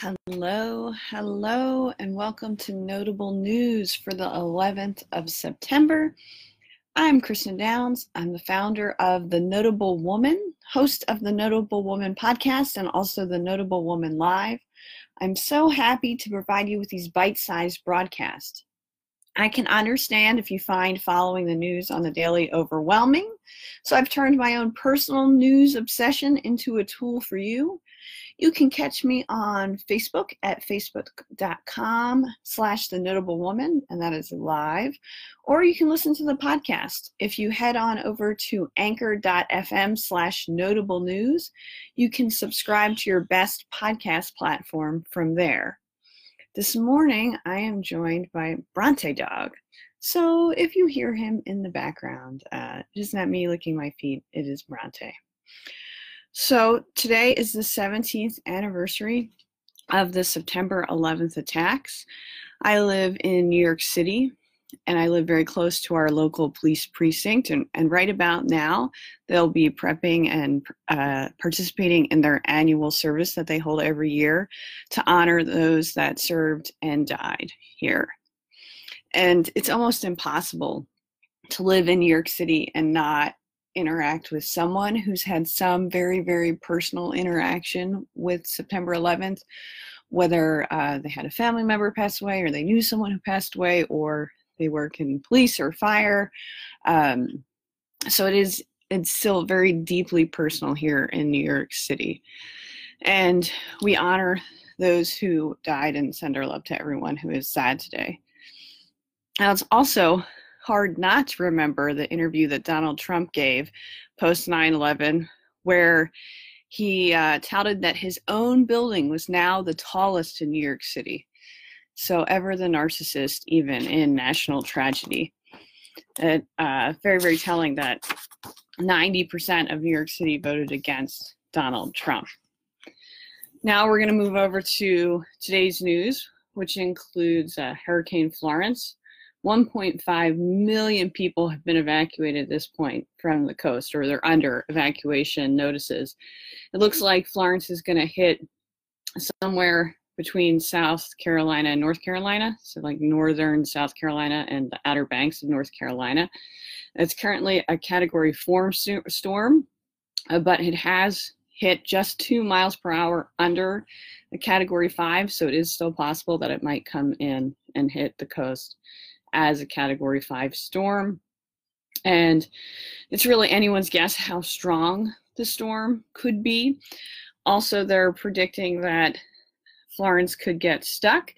Hello, hello, and welcome to Notable News for the 11th of September. I'm Kristen Downs. I'm the founder of The Notable Woman, host of the Notable Woman podcast, and also the Notable Woman Live. I'm so happy to provide you with these bite sized broadcasts. I can understand if you find following the news on the daily overwhelming, so I've turned my own personal news obsession into a tool for you. You can catch me on Facebook at facebook.com slash the notable woman, and that is live. Or you can listen to the podcast. If you head on over to anchor.fm slash notable news, you can subscribe to your best podcast platform from there. This morning, I am joined by Bronte Dog. So if you hear him in the background, uh, it is not me licking my feet, it is Bronte. So today is the 17th anniversary of the September 11th attacks. I live in New York City and I live very close to our local police precinct. And, and right about now, they'll be prepping and uh, participating in their annual service that they hold every year to honor those that served and died here. And it's almost impossible to live in New York City and not interact with someone who's had some very, very personal interaction with September 11th, whether uh, they had a family member pass away or they knew someone who passed away or they work in police or fire. Um, so it is, it's still very deeply personal here in New York City. And we honor those who died and send our love to everyone who is sad today. Now, it's also hard not to remember the interview that Donald Trump gave post 9 11, where he uh, touted that his own building was now the tallest in New York City. So, ever the narcissist, even in national tragedy. It, uh, very, very telling that 90% of New York City voted against Donald Trump. Now we're going to move over to today's news, which includes uh, Hurricane Florence. 1.5 million people have been evacuated at this point from the coast, or they're under evacuation notices. It looks like Florence is going to hit somewhere between South Carolina and North Carolina, so like northern South Carolina and the Outer Banks of North Carolina. It's currently a Category 4 storm, uh, but it has hit just two miles per hour under a Category 5, so it is still possible that it might come in and hit the coast as a category five storm. And it's really anyone's guess how strong the storm could be. Also, they're predicting that Florence could get stuck,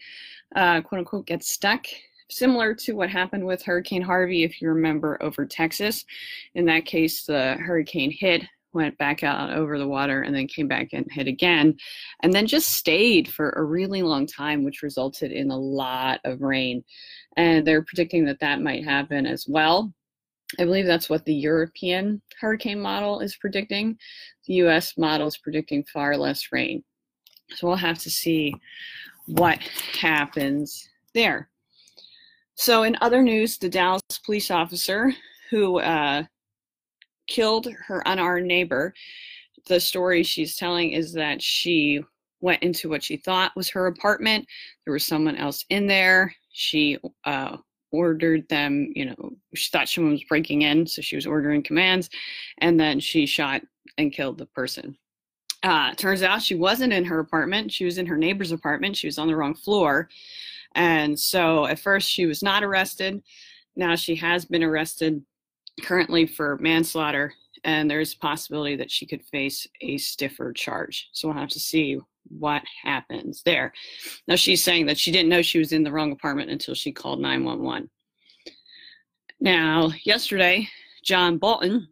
uh, quote unquote, get stuck, similar to what happened with Hurricane Harvey, if you remember, over Texas. In that case, the hurricane hit, went back out over the water, and then came back and hit again, and then just stayed for a really long time, which resulted in a lot of rain and they're predicting that that might happen as well. I believe that's what the European hurricane model is predicting. The US model is predicting far less rain. So we'll have to see what happens there. So, in other news, the Dallas police officer who uh, killed her unarmed neighbor, the story she's telling is that she went into what she thought was her apartment. There was someone else in there. She uh, ordered them, you know, she thought someone was breaking in, so she was ordering commands, and then she shot and killed the person. Uh, turns out she wasn't in her apartment. She was in her neighbor's apartment. She was on the wrong floor. And so at first she was not arrested. Now she has been arrested currently for manslaughter, and there's a possibility that she could face a stiffer charge. So we'll have to see what happens there. Now she's saying that she didn't know she was in the wrong apartment until she called 911. Now, yesterday, John Bolton,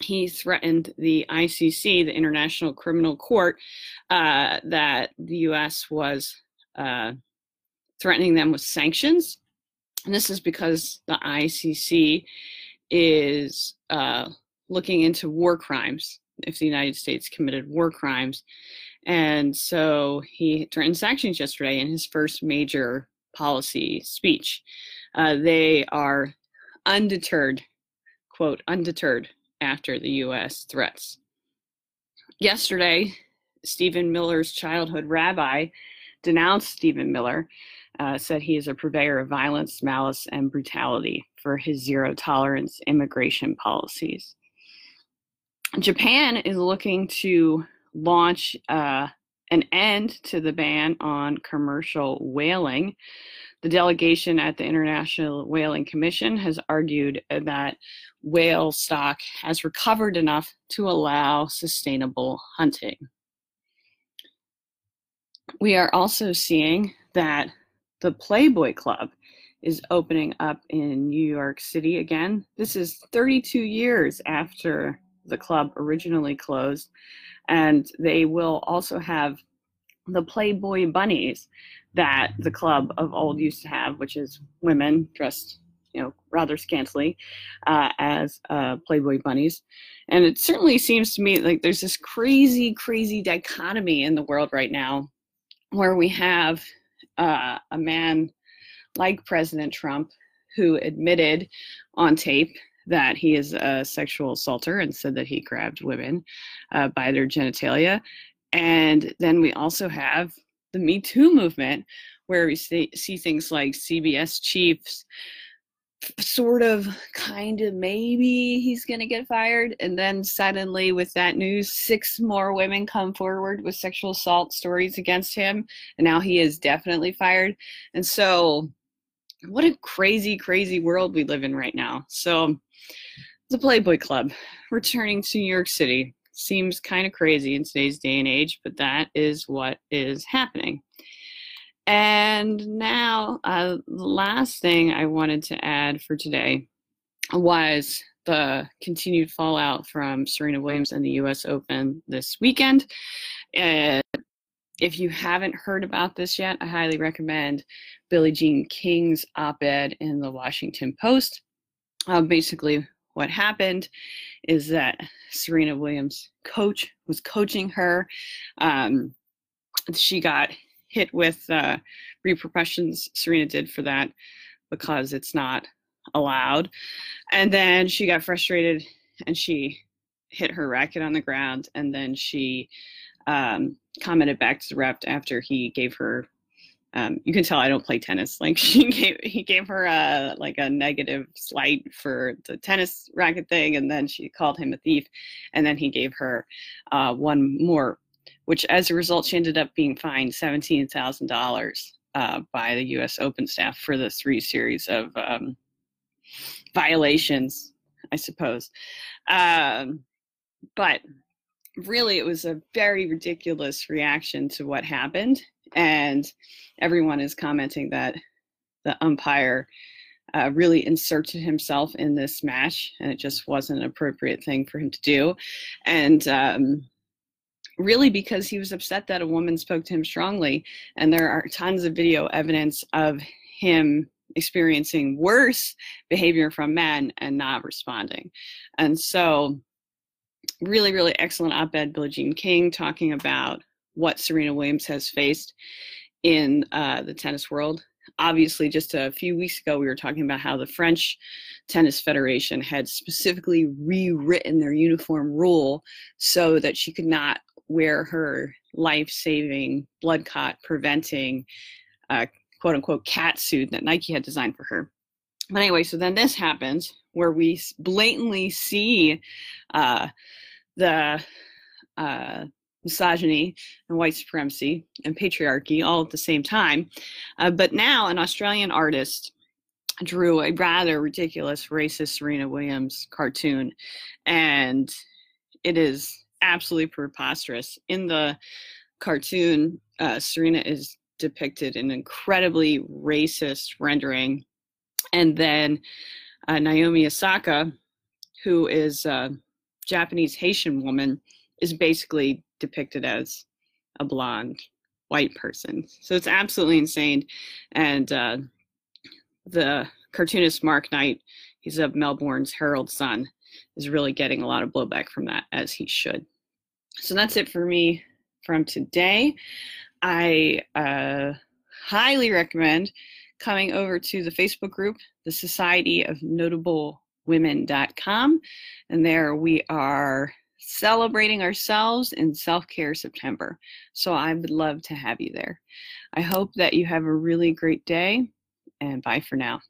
he threatened the ICC, the International Criminal Court, uh, that the U.S. was uh, threatening them with sanctions. And this is because the ICC is uh, looking into war crimes if the United States committed war crimes and so he threatened sanctions yesterday in his first major policy speech. Uh, they are undeterred, quote, undeterred after the U.S. threats. Yesterday, Stephen Miller's childhood rabbi denounced Stephen Miller, uh, said he is a purveyor of violence, malice, and brutality for his zero tolerance immigration policies. Japan is looking to launch uh, an end to the ban on commercial whaling. The delegation at the International Whaling Commission has argued that whale stock has recovered enough to allow sustainable hunting. We are also seeing that the Playboy Club is opening up in New York City again. This is 32 years after the club originally closed, and they will also have the Playboy bunnies that the club of old used to have, which is women dressed, you know, rather scantily uh, as uh, Playboy bunnies. And it certainly seems to me like there's this crazy, crazy dichotomy in the world right now where we have uh, a man like President Trump who admitted on tape that he is a sexual assaulter and said that he grabbed women uh, by their genitalia. And then we also have the Me Too movement, where we see, see things like CBS chiefs sort of kind of maybe he's going to get fired and then suddenly with that news six more women come forward with sexual assault stories against him and now he is definitely fired and so what a crazy crazy world we live in right now so the playboy club returning to new york city seems kind of crazy in today's day and age, but that is what is happening. And now, uh, the last thing I wanted to add for today was the continued fallout from Serena Williams and the US Open this weekend. And if you haven't heard about this yet, I highly recommend Billie Jean King's op ed in the Washington Post. Uh, basically, what happened is that Serena Williams' coach was coaching her. Um, she got hit with uh, repercussions. Serena did for that because it's not allowed. And then she got frustrated and she hit her racket on the ground. And then she um, commented back to the rep after he gave her um, you can tell I don't play tennis. Like she gave, he gave her a like a negative slight for the tennis racket thing, and then she called him a thief, and then he gave her uh, one more, which as a result she ended up being fined seventeen thousand uh, dollars by the U.S. Open staff for the three series of um, violations, I suppose. Um, but really, it was a very ridiculous reaction to what happened and everyone is commenting that the umpire uh, really inserted himself in this match, and it just wasn't an appropriate thing for him to do. And um, really, because he was upset that a woman spoke to him strongly, and there are tons of video evidence of him experiencing worse behavior from men and not responding. And so, really, really excellent op ed, Billie Jean King, talking about what Serena Williams has faced in uh, the tennis world. Obviously, just a few weeks ago, we were talking about how the French Tennis Federation had specifically rewritten their uniform rule so that she could not wear her life saving, blood clot preventing, uh, quote unquote, cat suit that Nike had designed for her. But anyway, so then this happens where we blatantly see uh, the uh, misogyny and white supremacy and patriarchy all at the same time. Uh, but now an Australian artist drew a rather ridiculous racist Serena Williams cartoon, and it is absolutely preposterous. In the cartoon, uh, Serena is depicted in an incredibly racist rendering, and then uh, Naomi Osaka, who is a Japanese Haitian woman, is basically depicted as a blonde white person. So it's absolutely insane. And uh, the cartoonist Mark Knight, he's of Melbourne's Herald Sun, is really getting a lot of blowback from that, as he should. So that's it for me from today. I uh, highly recommend coming over to the Facebook group, the Society of Notable Women.com. And there we are celebrating ourselves in Self Care September. So I would love to have you there. I hope that you have a really great day, and bye for now.